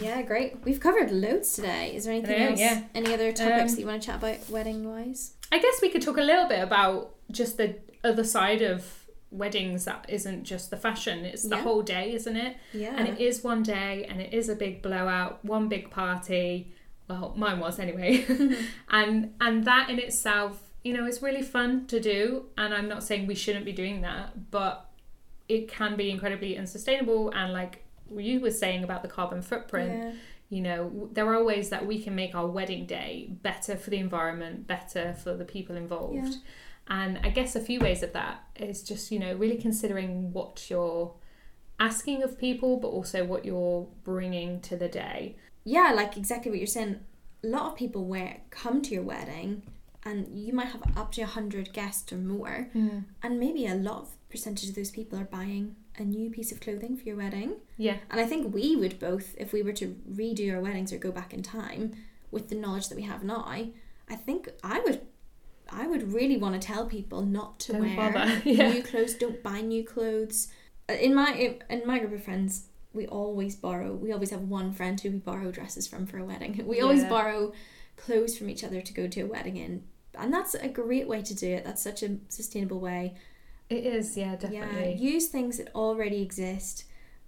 Yeah, great. We've covered loads today. Is there anything know, else? yeah. Any other topics Um, that you want to chat about wedding wise? I guess we could talk a little bit about just the other side of weddings that isn't just the fashion, it's the Yeah. whole day, isn't it? Yeah. and it is one day and it is a big blowout one big party well mine was anyway and and that in itself you know is really fun to do and i'm not saying we shouldn't be doing that but it can be incredibly unsustainable and like you were saying about the carbon footprint Yeah. you know there are ways that we can make our wedding day better for the environment better for the people involved Yeah. and i guess a few ways of that is just you know really considering what you're asking of people but also what you're bringing to the day yeah, like exactly what you're saying. A lot of people wear come to your wedding, and you might have up to hundred guests or more, mm. and maybe a lot of percentage of those people are buying a new piece of clothing for your wedding. yeah And I think we would both, if we were to redo our weddings or go back in time with the knowledge that we have now, I think I would. I would really want to tell people not to Don't wear yeah. new clothes. Don't buy new clothes. Uh, In my in my group of friends, we always borrow. We always have one friend who we borrow dresses from for a wedding. We always Yeah. borrow clothes from each other to go to a wedding in, and that's a great way to do it. That's such a sustainable way. It is yeah definitely Yeah, use things that already exist,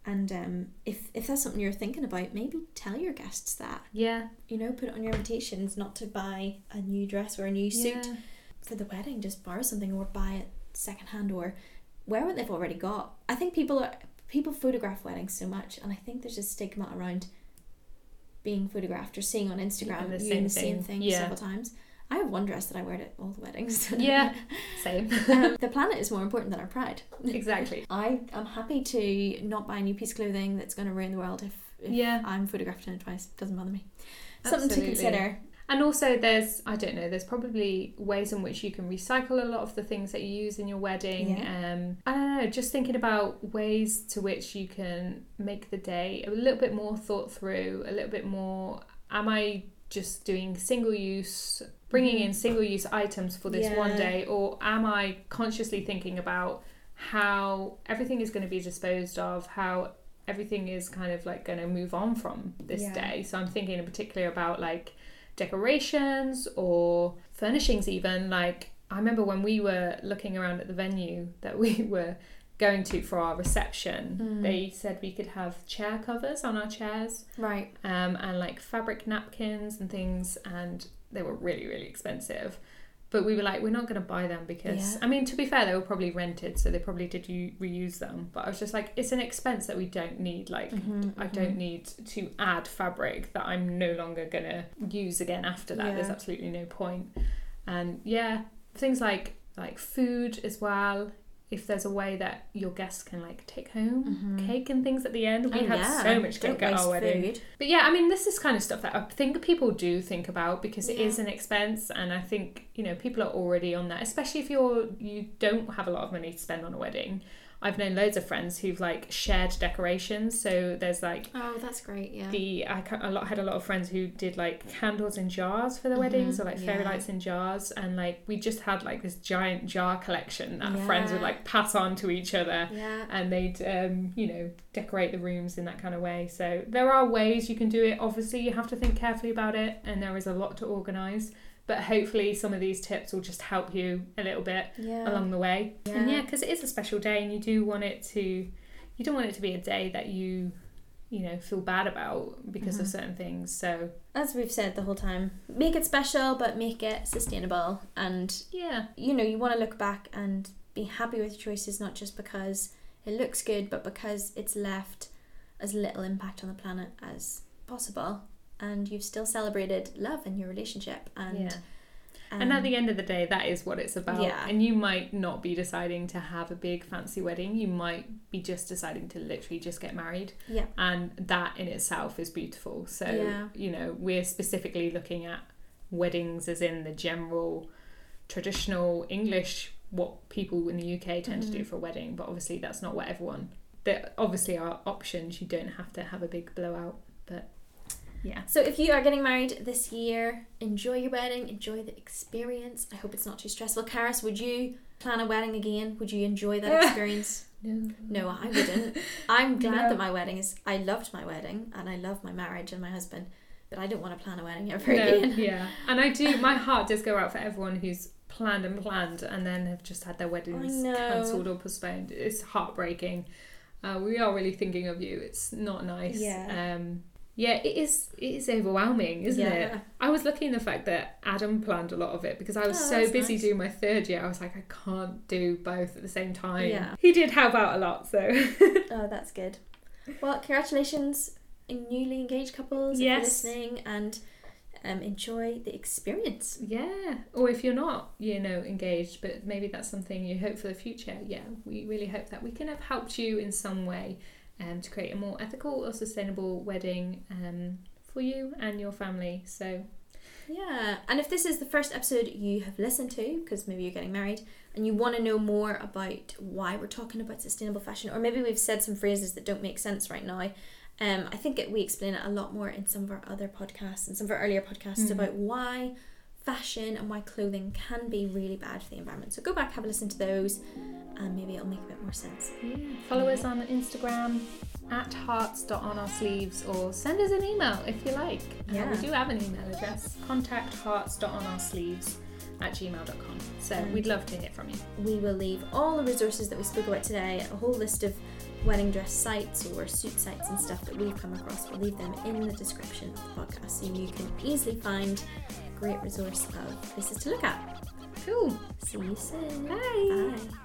and um, if if that's something you're thinking about, maybe tell your guests that. yeah You know, put it on your invitations not to buy a new dress or a new suit yeah. for the wedding. Just borrow something or buy it secondhand or wear what they've already got. I think people are people photograph weddings so much, and I think there's a stigma around being photographed or seeing on Instagram the you the same thing, thing yeah. several times. I have one dress that I wear at all the weddings. yeah same um, the planet is more important than our pride. exactly I am happy to not buy a new piece of clothing that's going to ruin the world if, if Yeah. I'm photographed in it twice. Doesn't bother me. Absolutely. Something to consider. And also, there's, I don't know, there's probably ways in which you can recycle a lot of the things that you use in your wedding. Yeah. Um, I don't know, just thinking about ways to which you can make the day a little bit more thought through, a little bit more. Am I just doing single use, bringing in single use items for this one Mm-hmm. Day, or am I consciously thinking about how everything is going to be disposed of, how everything is kind of like going to move on from this Yeah. day? So I'm thinking in particular about like decorations or furnishings even like i remember when we were looking around at the venue that we were going to for our reception Mm. they said we could have chair covers on our chairs Right. um, and like fabric napkins and things and they were really really expensive but we were like we're not going to buy them because Yeah. i mean to be fair they were probably rented so they probably did u- reuse them but i was just like it's an expense that we don't need like Mm-hmm, I don't need to add fabric that I'm no longer gonna use again after that. There's absolutely no point. and yeah, things like like food as well. If there's a way that your guests can like take home cake and things at the end, we Mm-hmm. Oh, had yeah. so much Don't cake at waste our wedding. food. But yeah, I mean, this is kind of stuff that I think people do think about because it Yeah. is an expense, and I think you know people are already on that. Especially if you're you don't have a lot of money to spend on a wedding. I've known loads of friends who've like shared decorations. So there's like Oh, that's great. Yeah. the I a lot had a lot of friends who did like candles in jars for their weddings or like fairy Mm-hmm. yeah. lights in jars, and like we just had like this giant jar collection that friends would like pass on to each other yeah. and they'd um, you know decorate the rooms in that kind of way so there are ways you can do it obviously you have to think carefully about it and there is a lot to organize but hopefully some of these tips will just help you a little bit Yeah. along the way and Yeah. yeah because it is a special day and you do want it to you don't want it to be a day that you you know feel bad about because of Mm-hmm. certain things so As we've said the whole time, make it special, but make it sustainable. And yeah you know, you want to look back and be happy with your choices, not just because it looks good, but because it's left as little impact on the planet as possible. And you've still celebrated love in your relationship. And yeah um, and at the end of the day, that is what it's about. Yeah. And you might not be deciding to have a big fancy wedding. You might be just deciding to literally just get married. Yeah. And that in itself is beautiful. So, Yeah. you know, we're specifically looking at weddings as in the general traditional English, what people in the UK tend to do for a wedding. But obviously, that's not what everyone. There obviously are options. You don't have to have a big blowout. Yeah. So if you are getting married this year, enjoy your wedding, enjoy the experience. I hope it's not too stressful. Karis, would you plan a wedding again? Would you enjoy that experience? No. No, I wouldn't. I'm glad No. that my wedding is. I loved my wedding and I love my marriage and my husband, but I don't want to plan a wedding ever No, again. yeah, and I do. My heart does go out for everyone who's planned and planned, and then have just had their weddings cancelled or postponed. It's heartbreaking. Uh, we are really thinking of you. It's not nice. Yeah. Um, yeah, it is. It is overwhelming, isn't it? I was lucky in the fact that Adam planned a lot of it because I was Oh, so busy nice. doing my third year. I was like, I can't do both at the same time. Yeah. He did help out a lot, so Oh, that's good. Well, congratulations, newly engaged couples. Yes. Listening and um, enjoy the experience. Yeah, or if you're not, you know, engaged, but maybe that's something you hope for the future. Yeah, we really hope that we can have helped you in some way um, to create a more ethical or sustainable wedding um, for you and your family. So, Yeah, and if this is the first episode you have listened to, because maybe you're getting married and you want to know more about why we're talking about sustainable fashion, or maybe we've said some phrases that don't make sense right now, um, I think it, we explain it a lot more in some of our other podcasts and some of our earlier podcasts about why fashion and why clothing can be really bad for the environment. So go back, have a listen to those, and maybe it'll make a bit more sense. follow us on Instagram at hearts.onoursleeves or send us an email if you like. Uh, Yeah. we do have an email address contact hearts.onoursleeves at gmail.com. So, we'd love to hear from you. we will leave all the resources that we spoke about today, a whole list of wedding dress sites or suit sites and stuff that we've come across. We'll leave them in the description of the podcast so you can easily find great resource of places to look at. Cool. See you soon. Bye. Bye.